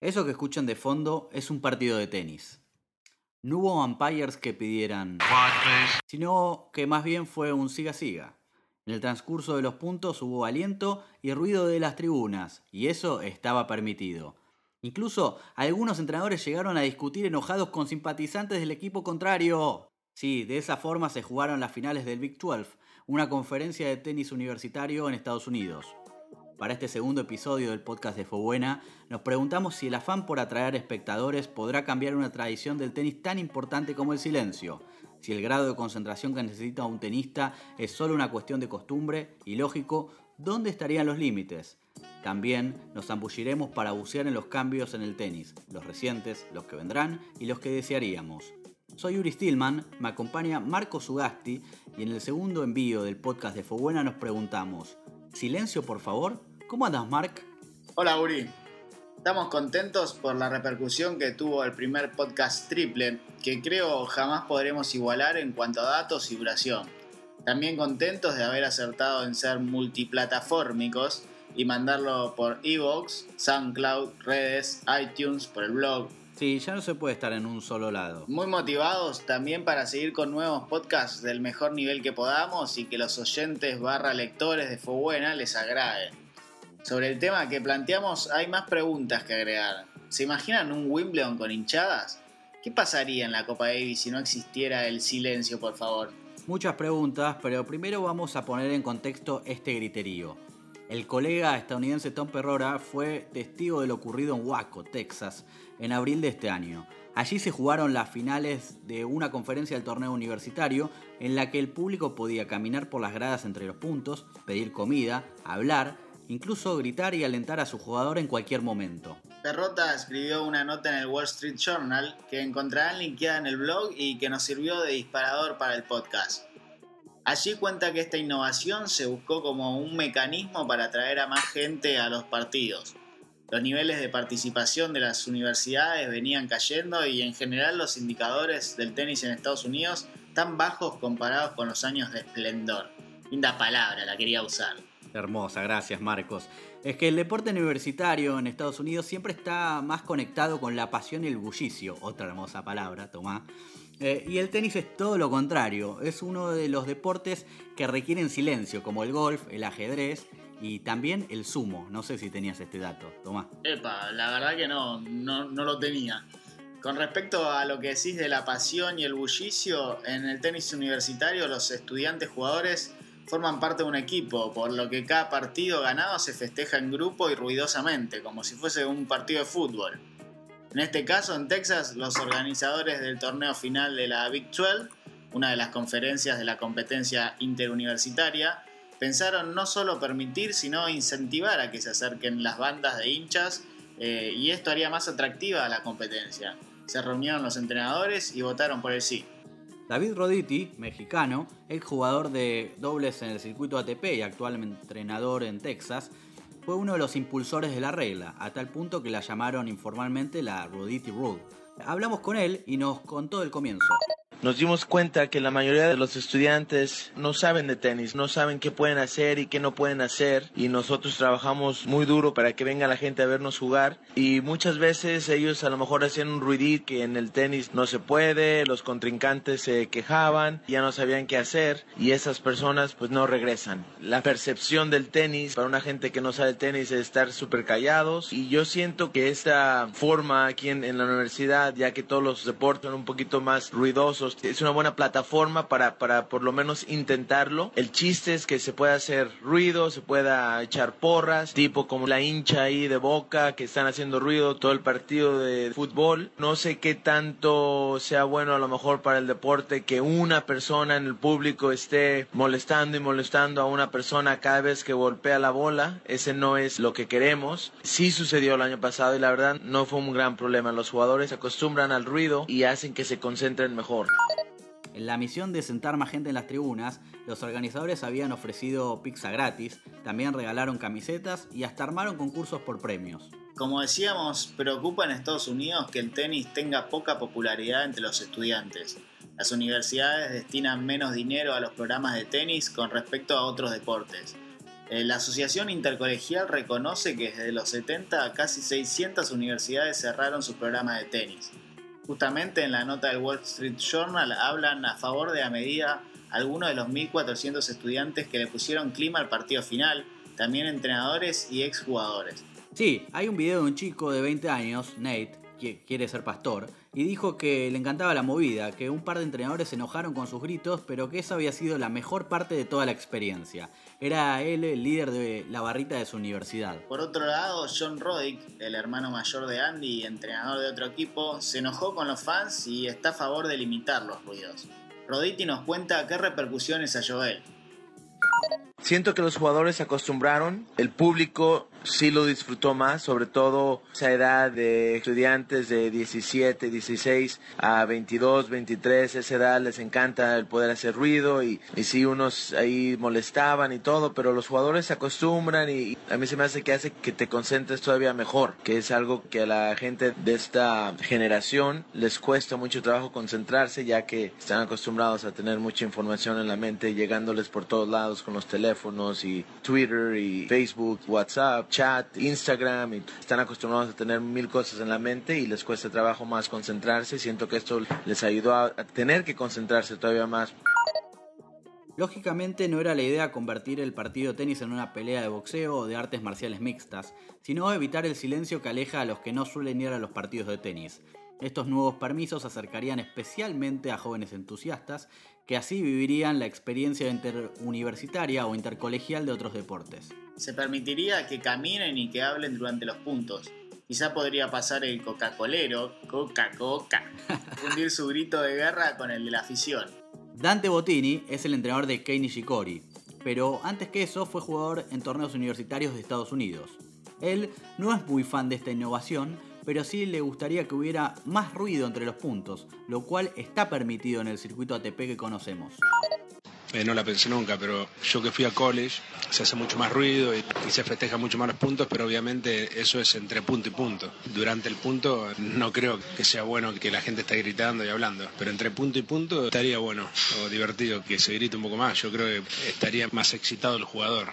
Eso que escuchan de fondo es un partido de tenis. No hubo umpires que pidieran, sino que más bien fue un siga-siga. En el transcurso de los puntos hubo aliento y ruido de las tribunas, y eso estaba permitido. Incluso algunos entrenadores llegaron a discutir enojados con simpatizantes del equipo contrario. Sí, de esa forma se jugaron las finales del Big 12, una conferencia de tenis universitario en Estados Unidos. Para este segundo episodio del podcast de Fobuena, nos preguntamos si el afán por atraer espectadores podrá cambiar una tradición del tenis tan importante como el silencio, si el grado de concentración que necesita un tenista es solo una cuestión de costumbre y lógico, ¿dónde estarían los límites? También nos zambulliremos para bucear en los cambios en el tenis, los recientes, los que vendrán y los que desearíamos. Soy Uri Stillman, me acompaña Marco Sugasti y en el segundo envío del podcast de Fobuena nos preguntamos, ¿silencio por favor? ¿Cómo andas, Mark? Hola, Uri. Estamos contentos por la repercusión que tuvo el primer podcast triple, que creo jamás podremos igualar en cuanto a datos y duración. También contentos de haber acertado en ser multiplataformicos y mandarlo por Evox, SoundCloud, redes, iTunes, por el blog. Sí, ya no se puede estar en un solo lado. Muy motivados también para seguir con nuevos podcasts del mejor nivel que podamos y que los oyentes barra lectores de Fobuena les agrade. Sobre el tema que planteamos hay más preguntas que agregar. ¿Se imaginan un Wimbledon con hinchadas? ¿Qué pasaría en la Copa Davis si no existiera el silencio, por favor? Muchas preguntas, pero primero vamos a poner en contexto este griterío. El colega estadounidense Tom Perrora fue testigo de lo ocurrido en Waco, Texas, en abril de este año. Allí se jugaron las finales de una conferencia del torneo universitario en la que el público podía caminar por las gradas entre los puntos, pedir comida, hablar incluso gritar y alentar a su jugador en cualquier momento. Perrota escribió una nota en el Wall Street Journal que encontrarán linkeada en el blog y que nos sirvió de disparador para el podcast. Allí cuenta que esta innovación se buscó como un mecanismo para atraer a más gente a los partidos. Los niveles de participación de las universidades venían cayendo y en general los indicadores del tenis en Estados Unidos están bajos comparados con los años de esplendor. Linda palabra, la quería usar. Hermosa, gracias Marcos. Es que el deporte universitario en Estados Unidos siempre está más conectado con la pasión y el bullicio, otra hermosa palabra, tomá. Eh, y el tenis es todo lo contrario, es uno de los deportes que requieren silencio, como el golf, el ajedrez y también el sumo. No sé si tenías este dato, tomá. Epa, la verdad que no, no, no lo tenía. Con respecto a lo que decís de la pasión y el bullicio, en el tenis universitario los estudiantes jugadores forman parte de un equipo, por lo que cada partido ganado se festeja en grupo y ruidosamente, como si fuese un partido de fútbol. En este caso, en Texas, los organizadores del torneo final de la Big 12, una de las conferencias de la competencia interuniversitaria, pensaron no solo permitir, sino incentivar a que se acerquen las bandas de hinchas eh, y esto haría más atractiva la competencia. Se reunieron los entrenadores y votaron por el sí. David Roditi, mexicano, ex jugador de dobles en el circuito ATP y actual entrenador en Texas, fue uno de los impulsores de la regla, a tal punto que la llamaron informalmente la Roditi Rule. Hablamos con él y nos contó el comienzo nos dimos cuenta que la mayoría de los estudiantes no saben de tenis, no saben qué pueden hacer y qué no pueden hacer y nosotros trabajamos muy duro para que venga la gente a vernos jugar y muchas veces ellos a lo mejor hacían un ruidito que en el tenis no se puede, los contrincantes se quejaban, ya no sabían qué hacer y esas personas pues no regresan. La percepción del tenis para una gente que no sabe tenis es estar súper callados y yo siento que esta forma aquí en, en la universidad, ya que todos los deportes son un poquito más ruidosos, es una buena plataforma para, para por lo menos intentarlo. El chiste es que se pueda hacer ruido, se pueda echar porras, tipo como la hincha ahí de boca que están haciendo ruido todo el partido de fútbol. No sé qué tanto sea bueno a lo mejor para el deporte que una persona en el público esté molestando y molestando a una persona cada vez que golpea la bola. Ese no es lo que queremos. Sí sucedió el año pasado y la verdad no fue un gran problema. Los jugadores acostumbran al ruido y hacen que se concentren mejor. En la misión de sentar más gente en las tribunas, los organizadores habían ofrecido pizza gratis, también regalaron camisetas y hasta armaron concursos por premios. Como decíamos, preocupa en Estados Unidos que el tenis tenga poca popularidad entre los estudiantes. Las universidades destinan menos dinero a los programas de tenis con respecto a otros deportes. Eh, la Asociación Intercolegial reconoce que desde los 70 casi 600 universidades cerraron su programa de tenis. Justamente en la nota del Wall Street Journal hablan a favor de la medida algunos de los 1.400 estudiantes que le pusieron clima al partido final, también entrenadores y exjugadores. Sí, hay un video de un chico de 20 años, Nate, que quiere ser pastor, y dijo que le encantaba la movida, que un par de entrenadores se enojaron con sus gritos, pero que esa había sido la mejor parte de toda la experiencia. Era él el líder de la barrita de su universidad. Por otro lado, John Roddick, el hermano mayor de Andy y entrenador de otro equipo, se enojó con los fans y está a favor de limitar los ruidos. Roditi nos cuenta qué repercusiones a Joel. Siento que los jugadores se acostumbraron, el público sí lo disfrutó más, sobre todo esa edad de estudiantes de 17, 16 a 22, 23, esa edad les encanta el poder hacer ruido y, y sí unos ahí molestaban y todo, pero los jugadores se acostumbran y a mí se me hace que hace que te concentres todavía mejor, que es algo que a la gente de esta generación les cuesta mucho trabajo concentrarse ya que están acostumbrados a tener mucha información en la mente llegándoles por todos lados con los teléfonos y Twitter y Facebook, WhatsApp chat, Instagram, y están acostumbrados a tener mil cosas en la mente y les cuesta trabajo más concentrarse. Siento que esto les ayudó a tener que concentrarse todavía más. Lógicamente no era la idea convertir el partido de tenis en una pelea de boxeo o de artes marciales mixtas, sino evitar el silencio que aleja a los que no suelen ir a los partidos de tenis. Estos nuevos permisos acercarían especialmente a jóvenes entusiastas que así vivirían la experiencia interuniversitaria o intercolegial de otros deportes. Se permitiría que caminen y que hablen durante los puntos. Quizá podría pasar el Coca-Colero, Coca-Coca, fundir su grito de guerra con el de la afición. Dante Bottini es el entrenador de Kei Nishikori, pero antes que eso fue jugador en torneos universitarios de Estados Unidos. Él no es muy fan de esta innovación, pero sí le gustaría que hubiera más ruido entre los puntos, lo cual está permitido en el circuito ATP que conocemos. Eh, no la pensé nunca, pero yo que fui a college, se hace mucho más ruido y, se festeja mucho más los puntos, pero obviamente eso es entre punto y punto. Durante el punto no creo que sea bueno que la gente esté gritando y hablando, pero entre punto y punto estaría bueno o divertido que se grite un poco más. Yo creo que estaría más excitado el jugador.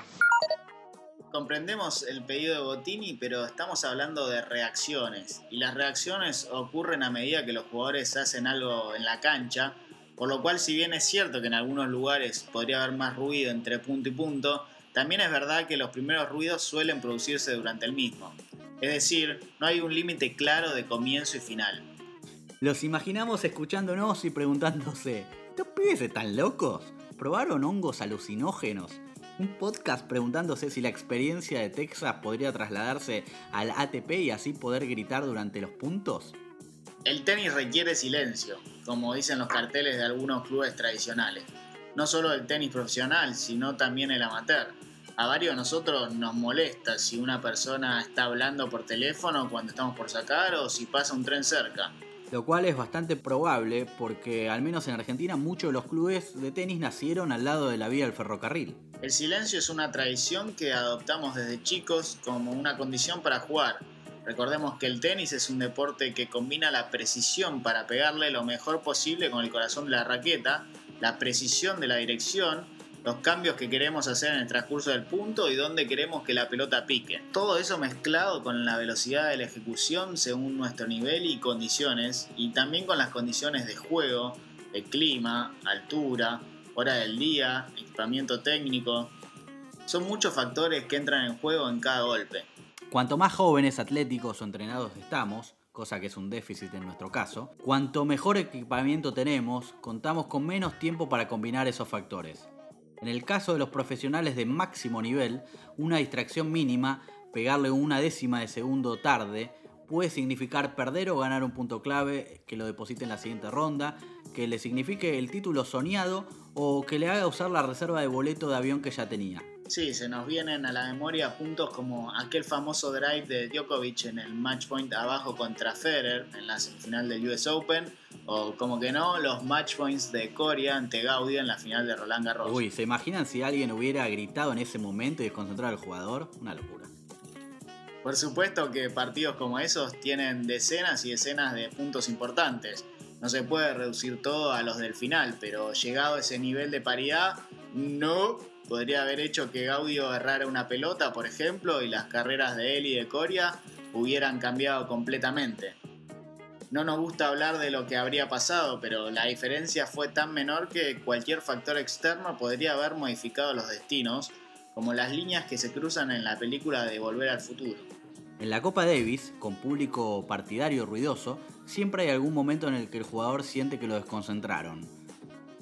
Comprendemos el pedido de Bottini, pero estamos hablando de reacciones. Y las reacciones ocurren a medida que los jugadores hacen algo en la cancha. Por lo cual, si bien es cierto que en algunos lugares podría haber más ruido entre punto y punto, también es verdad que los primeros ruidos suelen producirse durante el mismo. Es decir, no hay un límite claro de comienzo y final. Los imaginamos escuchándonos y preguntándose, ¿estos pibes están locos? ¿Probaron hongos alucinógenos? Un podcast preguntándose si la experiencia de Texas podría trasladarse al ATP y así poder gritar durante los puntos? El tenis requiere silencio, como dicen los carteles de algunos clubes tradicionales. No solo el tenis profesional, sino también el amateur. A varios de nosotros nos molesta si una persona está hablando por teléfono cuando estamos por sacar o si pasa un tren cerca lo cual es bastante probable porque al menos en Argentina muchos de los clubes de tenis nacieron al lado de la vía del ferrocarril. El silencio es una tradición que adoptamos desde chicos como una condición para jugar. Recordemos que el tenis es un deporte que combina la precisión para pegarle lo mejor posible con el corazón de la raqueta, la precisión de la dirección, los cambios que queremos hacer en el transcurso del punto y dónde queremos que la pelota pique. Todo eso mezclado con la velocidad de la ejecución según nuestro nivel y condiciones y también con las condiciones de juego, el clima, altura, hora del día, equipamiento técnico. Son muchos factores que entran en juego en cada golpe. Cuanto más jóvenes, atléticos o entrenados estamos, cosa que es un déficit en nuestro caso, cuanto mejor equipamiento tenemos, contamos con menos tiempo para combinar esos factores. En el caso de los profesionales de máximo nivel, una distracción mínima, pegarle una décima de segundo tarde, puede significar perder o ganar un punto clave que lo deposite en la siguiente ronda, que le signifique el título soñado o que le haga usar la reserva de boleto de avión que ya tenía. Sí, se nos vienen a la memoria puntos como aquel famoso drive de Djokovic en el match point abajo contra Federer en la semifinal del US Open, o como que no, los match points de Coria ante Gaudio en la final de Roland Garros. Uy, ¿se imaginan si alguien hubiera gritado en ese momento y desconcentrado al jugador? Una locura. Por supuesto que partidos como esos tienen decenas y decenas de puntos importantes. No se puede reducir todo a los del final, pero llegado a ese nivel de paridad, no podría haber hecho que Gaudio errara una pelota, por ejemplo, y las carreras de él y de Coria hubieran cambiado completamente. No nos gusta hablar de lo que habría pasado, pero la diferencia fue tan menor que cualquier factor externo podría haber modificado los destinos, como las líneas que se cruzan en la película de Volver al Futuro. En la Copa Davis, con público partidario ruidoso, siempre hay algún momento en el que el jugador siente que lo desconcentraron.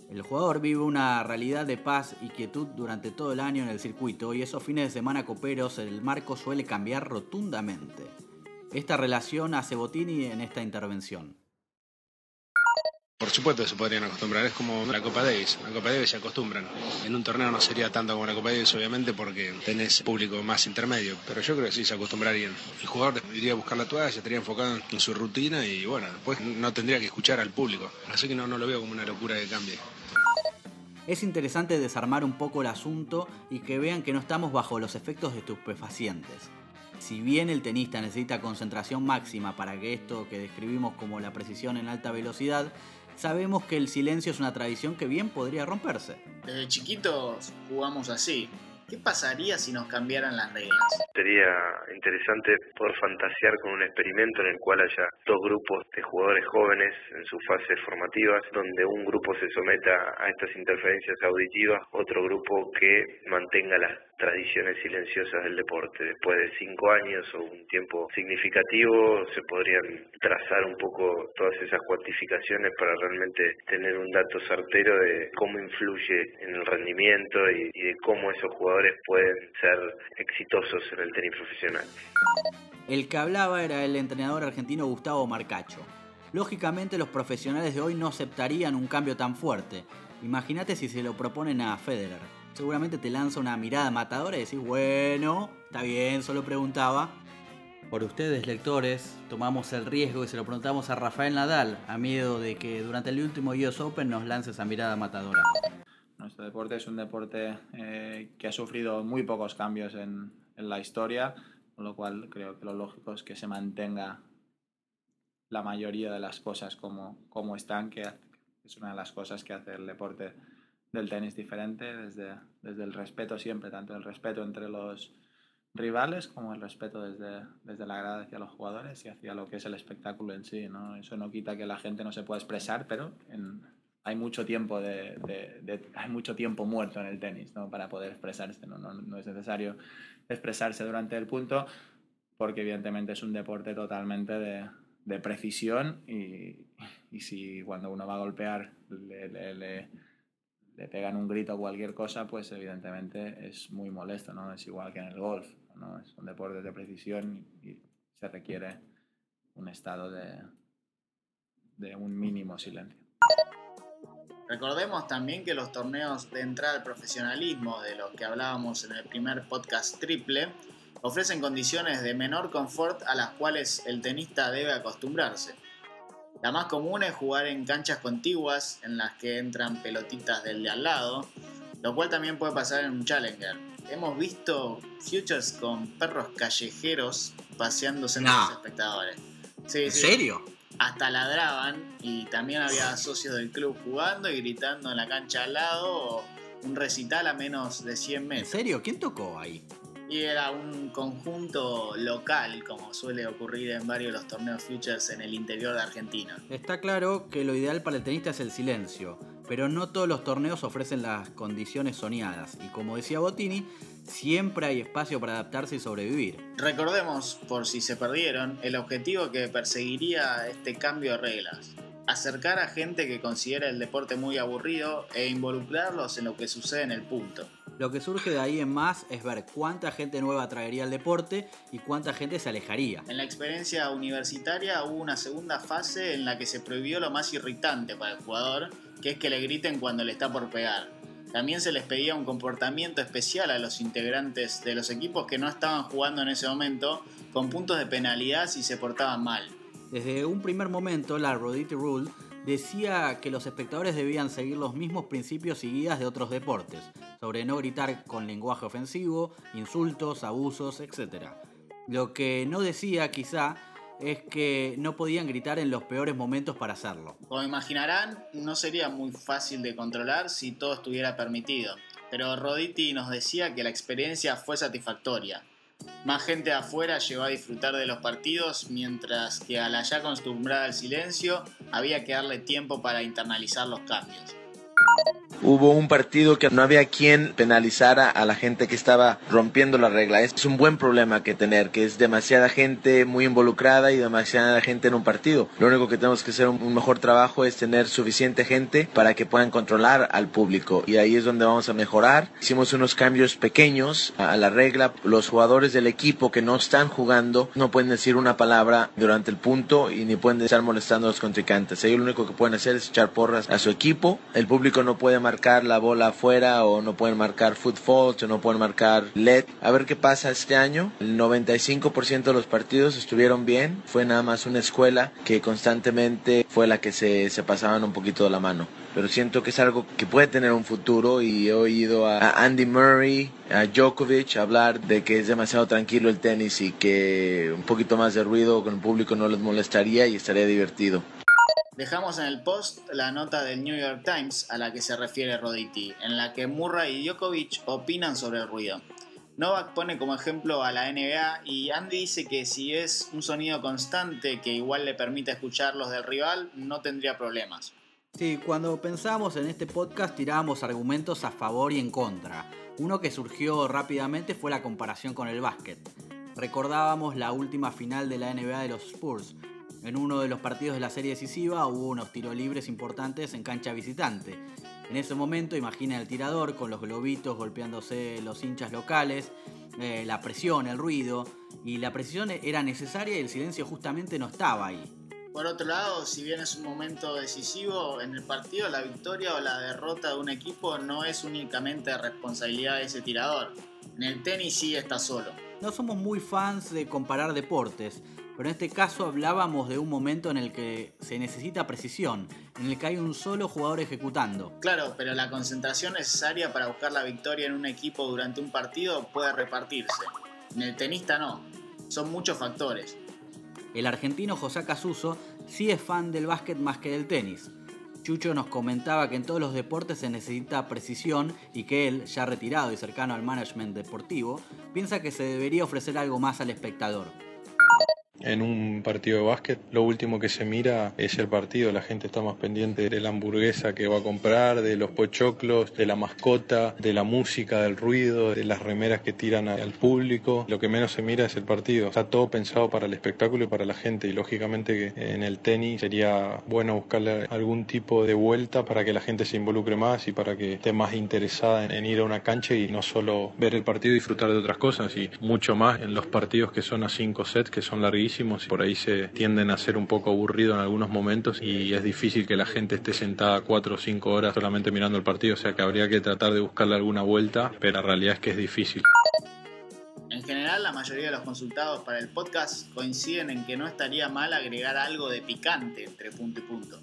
El jugador vive una realidad de paz y quietud durante todo el año en el circuito y esos fines de semana coperos el marco suele cambiar rotundamente. Esta relación hace Botini en esta intervención. Por supuesto se podrían acostumbrar, es como la Copa Davis, la Copa Davis se acostumbran. En un torneo no sería tanto como la Copa Davis, obviamente, porque tenés público más intermedio, pero yo creo que sí se acostumbrarían. El jugador iría a buscar la toalla, estaría enfocado en su rutina y bueno, después no tendría que escuchar al público. Así que no, no lo veo como una locura que cambie. Es interesante desarmar un poco el asunto y que vean que no estamos bajo los efectos de estupefacientes si bien el tenista necesita concentración máxima para que esto que describimos como la precisión en alta velocidad, sabemos que el silencio es una tradición que bien podría romperse. Desde chiquitos jugamos así. ¿Qué pasaría si nos cambiaran las reglas? Sería interesante poder fantasear con un experimento en el cual haya dos grupos de jugadores jóvenes en sus fases formativas, donde un grupo se someta a estas interferencias auditivas, otro grupo que mantenga las tradiciones silenciosas del deporte. Después de cinco años o un tiempo significativo se podrían trazar un poco todas esas cuantificaciones para realmente tener un dato certero de cómo influye en el rendimiento y, de cómo esos jugadores pueden ser exitosos en el tenis profesional. El que hablaba era el entrenador argentino Gustavo Marcacho. Lógicamente los profesionales de hoy no aceptarían un cambio tan fuerte. Imagínate si se lo proponen a Federer seguramente te lanza una mirada matadora y decís, bueno, está bien, solo preguntaba. Por ustedes, lectores, tomamos el riesgo y se lo preguntamos a Rafael Nadal, a miedo de que durante el último US Open nos lance esa mirada matadora. Nuestro deporte es un deporte eh, que ha sufrido muy pocos cambios en, en la historia, con lo cual creo que lo lógico es que se mantenga la mayoría de las cosas como, como están, que es una de las cosas que hace el deporte del tenis diferente, desde, desde el respeto siempre, tanto el respeto entre los rivales como el respeto desde, desde la grada hacia los jugadores y hacia lo que es el espectáculo en sí. ¿no? Eso no quita que la gente no se pueda expresar, pero hay mucho tiempo de, de, hay mucho tiempo muerto en el tenis ¿no? para poder expresarse. ¿no? No, no, es necesario expresarse durante el punto porque evidentemente es un deporte totalmente de, de precisión y, y, si cuando uno va a golpear le, le le pegan un grito o cualquier cosa, pues evidentemente es muy molesto, ¿no? Es igual que en el golf, ¿no? Es un deporte de precisión y, se requiere un estado de, de un mínimo silencio. Recordemos también que los torneos de entrada al profesionalismo, de los que hablábamos en el primer podcast triple, ofrecen condiciones de menor confort a las cuales el tenista debe acostumbrarse. La más común es jugar en canchas contiguas en las que entran pelotitas del de al lado, lo cual también puede pasar en un Challenger. Hemos visto futures con perros callejeros paseándose entre los espectadores. ¿En serio? Hasta ladraban y también había socios del club jugando y gritando en la cancha al lado o un recital a menos de 100 metros. ¿En serio? ¿Quién tocó ahí? y era un conjunto local, como suele ocurrir en varios de los torneos Futures en el interior de Argentina. Está claro que lo ideal para el tenista es el silencio, pero no todos los torneos ofrecen las condiciones soñadas, y como decía Bottini, siempre hay espacio para adaptarse y sobrevivir. Recordemos, por si se perdieron, el objetivo que perseguiría este cambio de reglas. Acercar a gente que considera el deporte muy aburrido e involucrarlos en lo que sucede en el punto. Lo que surge de ahí en más es ver cuánta gente nueva traería al deporte y cuánta gente se alejaría. En la experiencia universitaria hubo una segunda fase en la que se prohibió lo más irritante para el jugador, que es que le griten cuando le está por pegar. También se les pedía un comportamiento especial a los integrantes de los equipos que no estaban jugando en ese momento, con puntos de penalidad si se portaban mal. Desde un primer momento, la Rodity Rule decía que los espectadores debían seguir los mismos principios y guías de otros deportes, sobre no gritar con lenguaje ofensivo, insultos, abusos, etc. Lo que no decía quizá es que no podían gritar en los peores momentos para hacerlo. Como imaginarán, no sería muy fácil de controlar si todo estuviera permitido. pero Roditi nos decía que la experiencia fue satisfactoria. Más gente afuera llegó a disfrutar de los partidos, mientras que a la ya acostumbrada al silencio había que darle tiempo para internalizar los cambios hubo un partido que no había quien penalizara a la gente que estaba rompiendo la regla. Es un buen problema que tener, que es demasiada gente muy involucrada y demasiada gente en un partido. Lo único que tenemos que hacer un mejor trabajo es tener suficiente gente para que puedan controlar al público y ahí es donde vamos a mejorar. Hicimos unos cambios pequeños a la regla. Los jugadores del equipo que no están jugando no pueden decir una palabra durante el punto y ni pueden estar molestando a los contrincantes. Ellos lo único que pueden hacer es echar porras a su equipo. El público no puede marcar la bola afuera o no pueden marcar foot o no pueden marcar LED. A ver qué pasa este año. El 95% de los partidos estuvieron bien. Fue nada más una escuela que constantemente fue la que se, se pasaban un poquito de la mano. Pero siento que es algo que puede tener un futuro y he oído a Andy Murray, a Djokovic hablar de que es demasiado tranquilo el tenis y que un poquito más de ruido con el público no les molestaría y estaría divertido. Dejamos en el post la nota del New York Times a la que se refiere Roditi, en la que Murray y Djokovic opinan sobre el ruido. Novak pone como ejemplo a la NBA y Andy dice que si es un sonido constante que igual le permite escuchar los del rival, no tendría problemas. Sí, cuando pensamos en este podcast tirábamos argumentos a favor y en contra. Uno que surgió rápidamente fue la comparación con el básquet. Recordábamos la última final de la NBA de los Spurs, en uno de los partidos de la serie decisiva hubo unos tiros libres importantes en cancha visitante. En ese momento imagina el tirador con los globitos golpeándose los hinchas locales, eh, la presión, el ruido, y la precisión era necesaria y el silencio justamente no estaba ahí. Por otro lado, si bien es un momento decisivo en el partido, la victoria o la derrota de un equipo no es únicamente responsabilidad de ese tirador. En el tenis sí está solo. No somos muy fans de comparar deportes, pero en este caso hablábamos de un momento en el que se necesita precisión, en el que hay un solo jugador ejecutando. Claro, pero la concentración necesaria para buscar la victoria en un equipo durante un partido puede repartirse. En el tenista no, son muchos factores. El argentino José Casuso sí es fan del básquet más que del tenis. Chucho nos comentaba que en todos los deportes se necesita precisión y que él, ya retirado y cercano al management deportivo, piensa que se debería ofrecer algo más al espectador. En un partido de básquet, lo último que se mira es el partido. La gente está más pendiente de la hamburguesa que va a comprar, de los pochoclos, de la mascota, de la música, del ruido, de las remeras que tiran al público. Lo que menos se mira es el partido. Está todo pensado para el espectáculo y para la gente. Y lógicamente que en el tenis sería bueno buscarle algún tipo de vuelta para que la gente se involucre más y para que esté más interesada en ir a una cancha y no solo ver el partido y disfrutar de otras cosas. Y mucho más en los partidos que son a cinco sets, que son larguísimos y por ahí se tienden a ser un poco aburrido en algunos momentos y es difícil que la gente esté sentada cuatro o cinco horas solamente mirando el partido, o sea que habría que tratar de buscarle alguna vuelta, pero la realidad es que es difícil. En general, la mayoría de los consultados para el podcast coinciden en que no estaría mal agregar algo de picante entre punto y punto.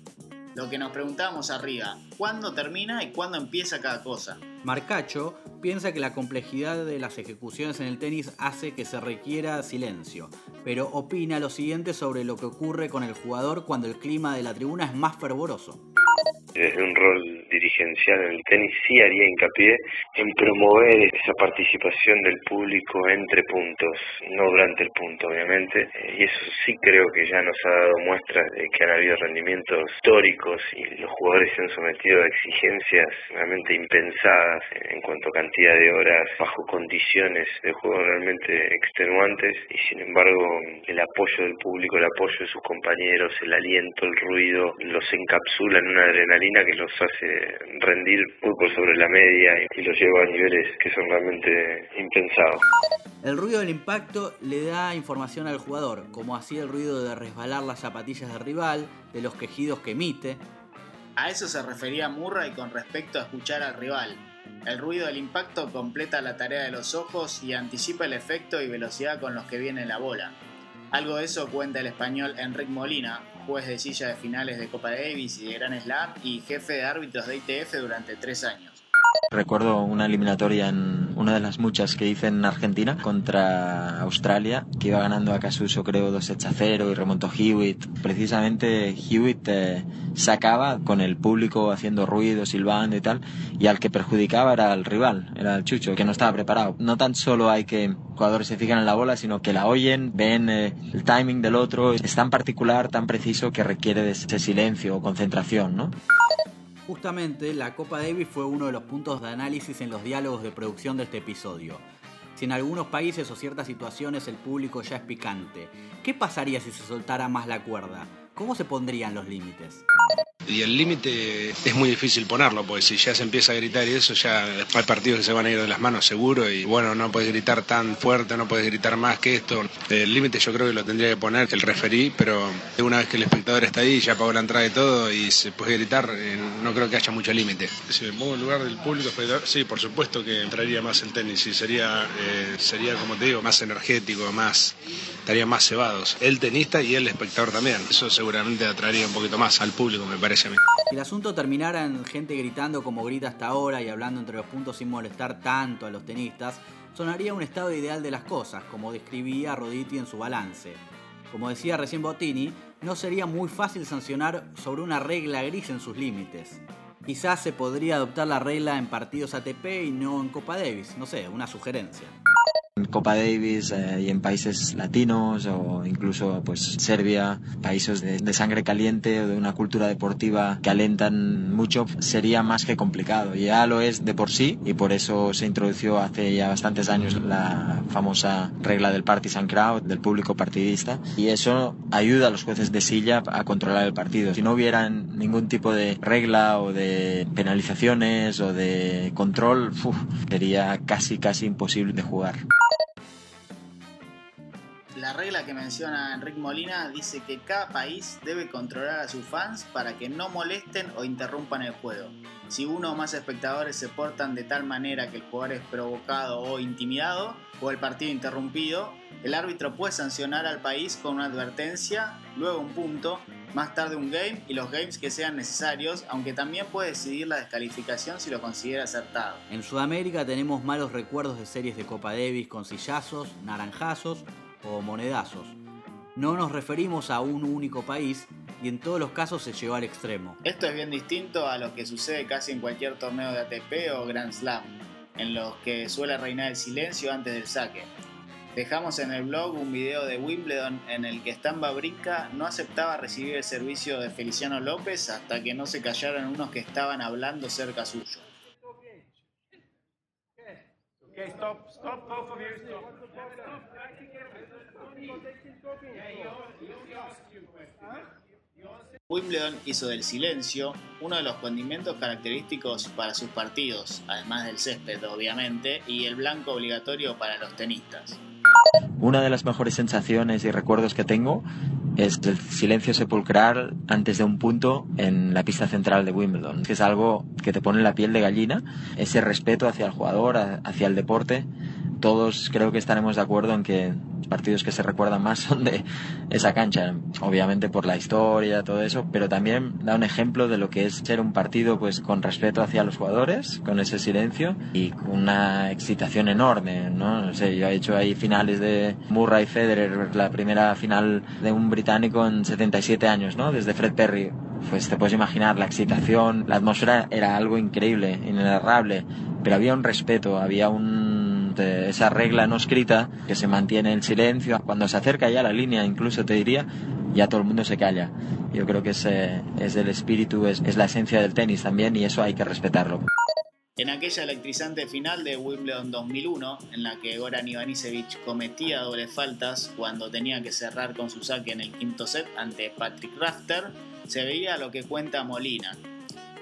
Lo que nos preguntábamos arriba, ¿cuándo termina y cuándo empieza cada cosa? Marcacho piensa que la complejidad de las ejecuciones en el tenis hace que se requiera silencio, pero opina lo siguiente sobre lo que ocurre con el jugador cuando el clima de la tribuna es más fervoroso. Desde un rol dirigencial en el tenis sí haría hincapié en promover esa participación del público entre puntos, no durante el punto obviamente, eh, y eso sí creo que ya nos ha dado muestras de que han habido rendimientos históricos y los jugadores se han sometido a exigencias realmente impensadas en cuanto a cantidad de horas bajo condiciones de juego realmente extenuantes. Y sin embargo el apoyo del público, el apoyo de sus compañeros, el aliento, el ruido, los encapsula en una adrenalina que los hace rendir muy por sobre la media y lo lleva a niveles que son realmente impensados. El ruido del impacto le da información al jugador, como así el ruido de resbalar las zapatillas del rival, de los quejidos que emite. A eso se refería Murray con respecto a escuchar al rival. El ruido del impacto completa la tarea de los ojos y anticipa el efecto y velocidad con los que viene la bola. Algo de eso cuenta el español Enric Molina, juez de silla de finales de Copa Davis y de Gran Slam y jefe de árbitros de ITF durante tres años. Recuerdo una eliminatoria en una de las muchas que hice en Argentina contra Australia, que iba ganando a Casuso creo 2 a 0 y remontó Hewitt. Precisamente Hewitt eh, sacaba con el público haciendo ruido, silbando y tal, y al que perjudicaba era el rival, era el Chucho, que no estaba preparado. No tan solo hay que jugadores se fijan en la bola, sino que la oyen, ven eh, el timing del otro, es tan particular, tan preciso que requiere de ese silencio o concentración, ¿no? Justamente, la Copa Davis fue uno de los puntos de análisis en los diálogos de producción de este episodio. Si en algunos países o ciertas situaciones el público ya es picante, ¿qué pasaría si se soltara más la cuerda? ¿Cómo se pondrían los límites? Y el límite es muy difícil ponerlo, porque si ya se empieza a gritar y eso, ya hay partidos que se van a ir de las manos seguro y bueno, no puedes gritar tan fuerte, no puedes gritar más que esto. El límite yo creo que lo tendría que poner el referí, pero una vez que el espectador está ahí, ya pagó la entrada y todo y se puede gritar, eh, no creo que haya mucho límite. Si me pongo en lugar del público sí, por supuesto que entraría más el tenis y sería, eh, sería como te digo, más energético, más estarían más cebados. El tenista y el espectador también. Eso seguramente atraería un poquito más al público, me parece Si el asunto terminara en gente gritando como grita hasta ahora y hablando entre los puntos sin molestar tanto a los tenistas, sonaría un estado ideal de las cosas, como describía Roditi en su balance. Como decía recién Bottini, no sería muy fácil sancionar sobre una regla gris en sus límites. Quizás se podría adoptar la regla en partidos ATP y no en Copa Davis, no sé, una sugerencia. Copa Davis eh, y en países latinos o incluso pues Serbia, países de, sangre caliente o de una cultura deportiva que alentan mucho, sería más que complicado. Ya lo es de por sí y por eso se introdujo hace ya bastantes años la famosa regla del partisan crowd, del público partidista, y eso ayuda a los jueces de silla a controlar el partido. Si no hubiera ningún tipo de regla o de penalizaciones o de control, sería casi casi imposible de jugar regla que menciona Enrique Molina dice que cada país debe controlar a sus fans para que no molesten o interrumpan el juego. Si uno o más espectadores se portan de tal manera que el jugador es provocado o intimidado o el partido interrumpido, el árbitro puede sancionar al país con una advertencia, luego un punto, más tarde un game y los games que sean necesarios, aunque también puede decidir la descalificación si lo considera acertado. En Sudamérica tenemos malos recuerdos de series de Copa Davis con sillazos, naranjazos o monedazos. No nos referimos a un único país y en todos los casos se lleva al extremo. Esto es bien distinto a lo que sucede casi en cualquier torneo de ATP o Grand Slam, en los que suele reinar el silencio antes del saque. Dejamos en el blog un video de Wimbledon en el que Stamba Brinca no aceptaba recibir el servicio de Feliciano López hasta que no se callaron unos que estaban hablando cerca suyo. Wimbledon hizo del silencio uno de los condimentos característicos para sus partidos, además del césped obviamente, y el blanco obligatorio para los tenistas. Una de las mejores sensaciones y recuerdos que tengo es el silencio sepulcral antes de un punto en la pista central de Wimbledon, que es algo que te pone la piel de gallina, ese respeto hacia el jugador, hacia el deporte. Todos creo que estaremos de acuerdo en que partidos que se recuerdan más son de esa cancha, obviamente por la historia, todo eso, pero también da un ejemplo de lo que es ser un partido pues con respeto hacia los jugadores, con ese silencio y con una excitación enorme, ¿no? No sé, yo he hecho ahí finales de Murray Federer, la primera final de un británico en 77 años, ¿no? Desde Fred Perry. Pues te puedes imaginar la excitación, la atmósfera era algo increíble, inenarrable, pero había un respeto, había un esa regla no escrita que se mantiene en silencio. Cuando se acerca ya la línea, incluso te diría, ya todo el mundo se calla. Yo creo que es, es el espíritu, es, es la esencia del tenis también y eso hay que respetarlo. En aquella electrizante final de Wimbledon 2001, en la que Goran Ivanisevic cometía dobles faltas cuando tenía que cerrar con su saque en el quinto set ante Patrick Rafter, se veía lo que cuenta Molina,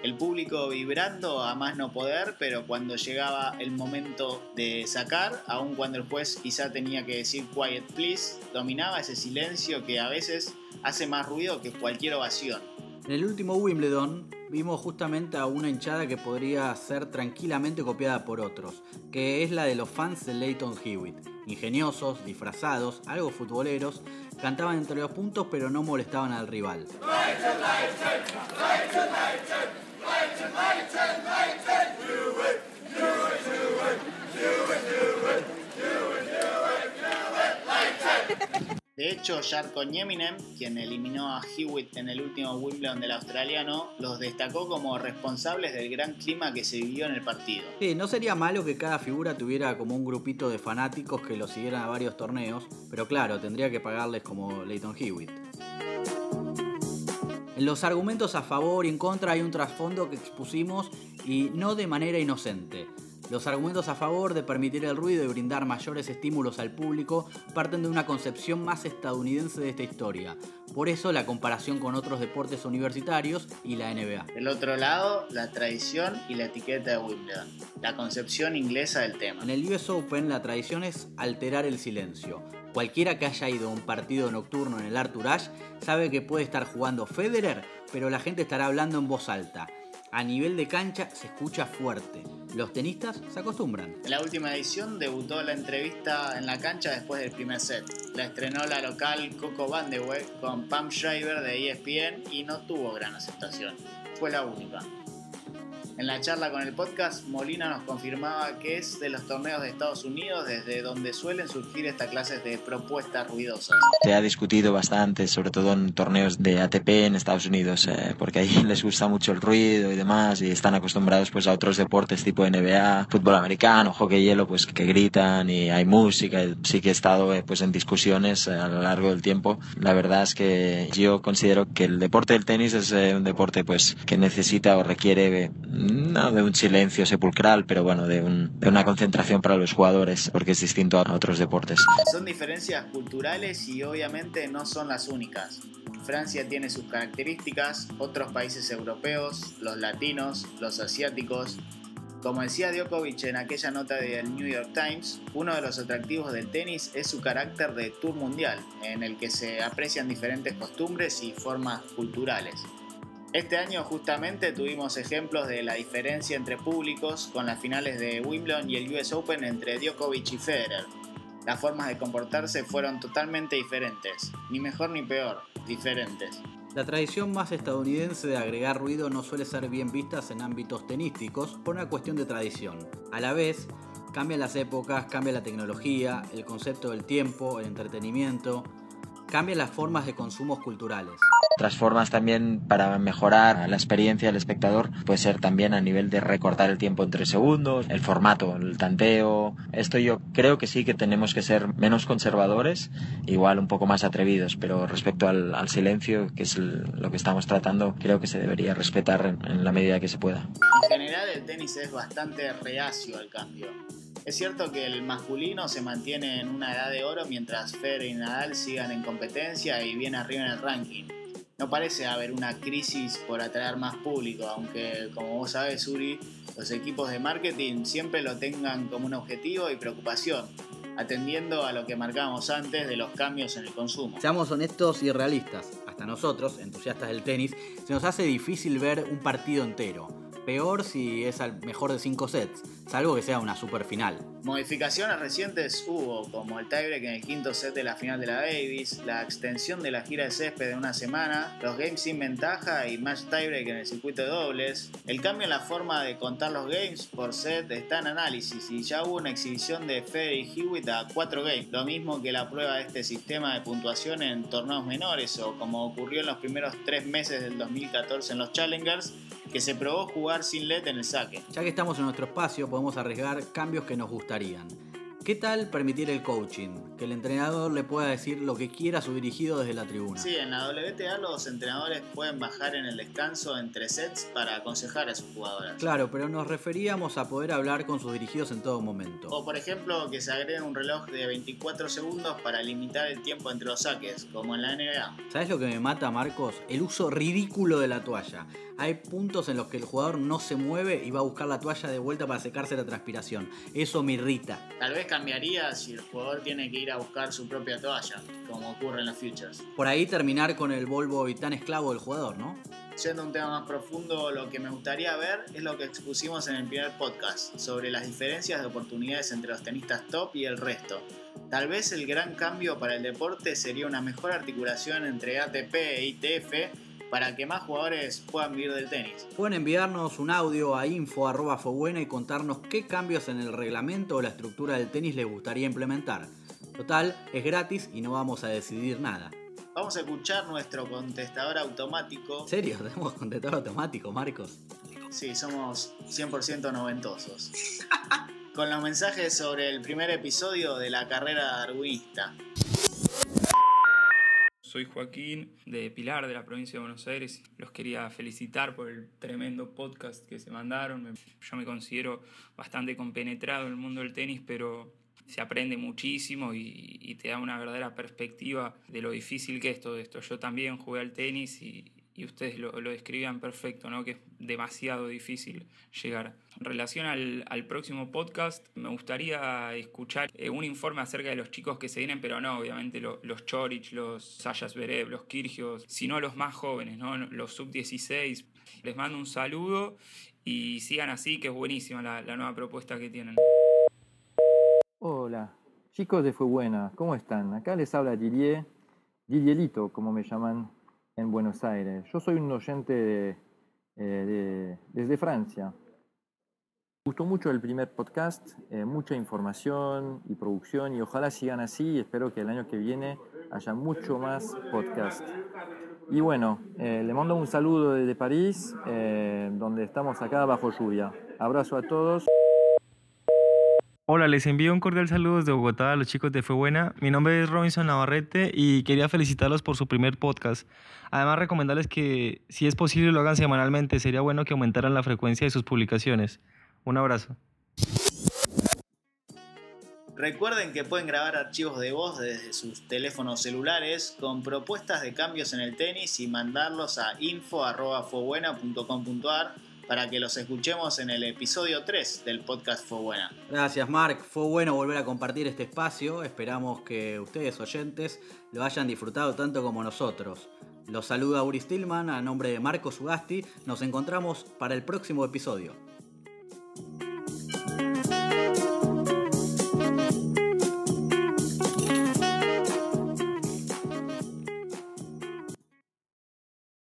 el público vibrando a más no poder, pero cuando llegaba el momento de sacar, aun cuando el juez quizá tenía que decir quiet please, dominaba ese silencio que a veces hace más ruido que cualquier ovación. En el último Wimbledon vimos justamente a una hinchada que podría ser tranquilamente copiada por otros, que es la de los fans de Leighton Hewitt. Ingeniosos, disfrazados, algo futboleros, cantaban entre los puntos pero no molestaban al rival. Leighton, Leighton, Leighton, de hecho, Jar con Eminem, quien eliminó a Hewitt en el último Wimbledon del australiano, los destacó como responsables del gran clima que se vivió en el partido. Sí, no sería malo que cada figura tuviera como un grupito de fanáticos que lo siguieran a varios torneos, pero claro, tendría que pagarles como Leighton Hewitt. En los argumentos a favor y en contra hay un trasfondo que expusimos y no de manera inocente. Los argumentos a favor de permitir el ruido y brindar mayores estímulos al público parten de una concepción más estadounidense de esta historia. Por eso la comparación con otros deportes universitarios y la NBA. Del otro lado, la tradición y la etiqueta de Wimbledon, la concepción inglesa del tema. En el US Open la tradición es alterar el silencio. Cualquiera que haya ido a un partido nocturno en el Arthur Ashe sabe que puede estar jugando Federer, pero la gente estará hablando en voz alta a nivel de cancha se escucha fuerte. Los tenistas se acostumbran. En la última edición debutó la entrevista en la cancha después del primer set. La estrenó la local Coco Vandeweghe con Pam Schreiber de ESPN y no tuvo gran aceptación. Fue la única. En la charla con el podcast, Molina nos confirmaba que es de los torneos de Estados Unidos desde donde suelen surgir estas clases de propuestas ruidosas. Se ha discutido bastante, sobre todo en torneos de ATP en Estados Unidos, eh, porque ahí les gusta mucho el ruido y demás, y están acostumbrados pues a otros deportes tipo NBA, fútbol americano, hockey hielo, pues que gritan y hay música. Sí que he estado eh, pues en discusiones eh, a lo largo del tiempo. La verdad es que yo considero que el deporte del tenis es un deporte pues que necesita o requiere no de un silencio sepulcral, pero bueno, de, de, una concentración para los jugadores, porque es distinto a otros deportes. Son diferencias culturales y obviamente no son las únicas. Francia tiene sus características, otros países europeos, los latinos, los asiáticos. Como decía Djokovic en aquella nota del New York Times, uno de los atractivos del tenis es su carácter de tour mundial, en el que se aprecian diferentes costumbres y formas culturales. Este año justamente tuvimos ejemplos de la diferencia entre públicos con las finales de Wimbledon y el US Open entre Djokovic y Federer. Las formas de comportarse fueron totalmente diferentes, ni mejor ni peor, diferentes. La tradición más estadounidense de agregar ruido no suele ser bien vista en ámbitos tenísticos por una cuestión de tradición. A la vez, cambian las épocas, cambia la tecnología, el concepto del tiempo, el entretenimiento, cambian las formas de consumos culturales. Otras formas también para mejorar la experiencia del espectador puede ser también a nivel de recortar el tiempo entre segundos, el formato, el tanteo. Esto yo creo que sí que tenemos que ser menos conservadores, igual un poco más atrevidos, pero respecto al, silencio, que es lo que estamos tratando, creo que se debería respetar en, en la medida que se pueda. En general el tenis es bastante reacio al cambio. Es cierto que el masculino se mantiene en una edad de oro mientras Fer y Nadal sigan en competencia y bien arriba en el ranking. No parece haber una crisis por atraer más público, aunque como vos sabes, Uri, los equipos de marketing siempre lo tengan como un objetivo y preocupación, atendiendo a lo que marcamos antes de los cambios en el consumo. Seamos honestos y realistas, hasta nosotros, entusiastas del tenis, se nos hace difícil ver un partido entero Peor si es al mejor de 5 sets, salvo que sea una super final. Modificaciones recientes hubo, como el tiebreak en el quinto set de la final de la Davis, la extensión de la gira de césped de una semana, los games sin ventaja y match tiebreak en el circuito de dobles. El cambio en la forma de contar los games por set está en análisis y ya hubo una exhibición de Federer y Hewitt a 4 games, lo mismo que la prueba de este sistema de puntuación en torneos menores o como ocurrió en los primeros 3 meses del 2014 en los Challengers que se probó jugar sin LED en el saque. Ya que estamos en nuestro espacio, podemos arriesgar cambios que nos gustarían. ¿Qué tal permitir el coaching? Que el entrenador le pueda decir lo que quiera a su dirigido desde la tribuna. Sí, en la WTA los entrenadores pueden bajar en el descanso entre sets para aconsejar a sus jugadoras. Claro, pero nos referíamos a poder hablar con sus dirigidos en todo momento. O por ejemplo, que se agregue un reloj de 24 segundos para limitar el tiempo entre los saques, como en la NBA. ¿Sabes lo que me mata, Marcos? El uso ridículo de la toalla. Hay puntos en los que el jugador no se mueve y va a buscar la toalla de vuelta para secarse la transpiración. Eso me irrita. Tal vez cambiaría si el jugador tiene que ir a buscar su propia toalla, como ocurre en los futures. Por ahí terminar con el Volvo y tan esclavo del jugador, ¿no? Siendo un tema más profundo, lo que me gustaría ver es lo que expusimos en el primer podcast, sobre las diferencias de oportunidades entre los tenistas top y el resto. Tal vez el gran cambio para el deporte sería una mejor articulación entre ATP e ITF para que más jugadores puedan vivir del tenis. Pueden enviarnos un audio a info.fobuena y contarnos qué cambios en el reglamento o la estructura del tenis les gustaría implementar. Total, es gratis y no vamos a decidir nada. Vamos a escuchar nuestro contestador automático. ¿En serio? ¿Tenemos contestador automático, Marcos? Sí, somos 100% noventosos. Con los mensajes sobre el primer episodio de la carrera darwinista. Soy Joaquín de Pilar, de la provincia de Buenos Aires. Los quería felicitar por el tremendo podcast que se mandaron. Yo me considero bastante compenetrado en el mundo del tenis, pero se aprende muchísimo y, te da una verdadera perspectiva de lo difícil que es todo esto. Yo también jugué al tenis y, y ustedes lo, lo, describían perfecto, ¿no? que es demasiado difícil llegar. En relación al, al próximo podcast, me gustaría escuchar eh, un informe acerca de los chicos que se vienen, pero no, obviamente los Chorich, los Sayas Berev, los Kirgios, sino los más jóvenes, ¿no? los sub-16. Les mando un saludo y sigan así, que es buenísima la, la nueva propuesta que tienen. Hola, chicos de Fue Buena, ¿cómo están? Acá les habla Didier, Didierito, como me llaman en Buenos Aires. Yo soy un oyente de, eh, desde Francia. Me gustó mucho el primer podcast, eh, mucha información y producción y ojalá sigan así y espero que el año que viene haya mucho más podcast. Y bueno, eh, le mando un saludo desde París, donde estamos acá bajo lluvia. Abrazo a todos. Hola, les envío un cordial saludo desde Bogotá a los chicos de Fue Buena. Mi nombre es Robinson Navarrete y quería felicitarlos por su primer podcast. Además, recomendarles que si es posible lo hagan semanalmente. Sería bueno que aumentaran la frecuencia de sus publicaciones. Un abrazo. Recuerden que pueden grabar archivos de voz desde sus teléfonos celulares con propuestas de cambios en el tenis y mandarlos a info.fobuena.com.ar para que los escuchemos en el episodio 3 del podcast Fue Buena. Gracias, Mark. Fue bueno volver a compartir este espacio. Esperamos que ustedes, oyentes, lo hayan disfrutado tanto como nosotros. Los saluda Uri Stillman a nombre de Marcos Ugasti. Nos encontramos para el próximo episodio.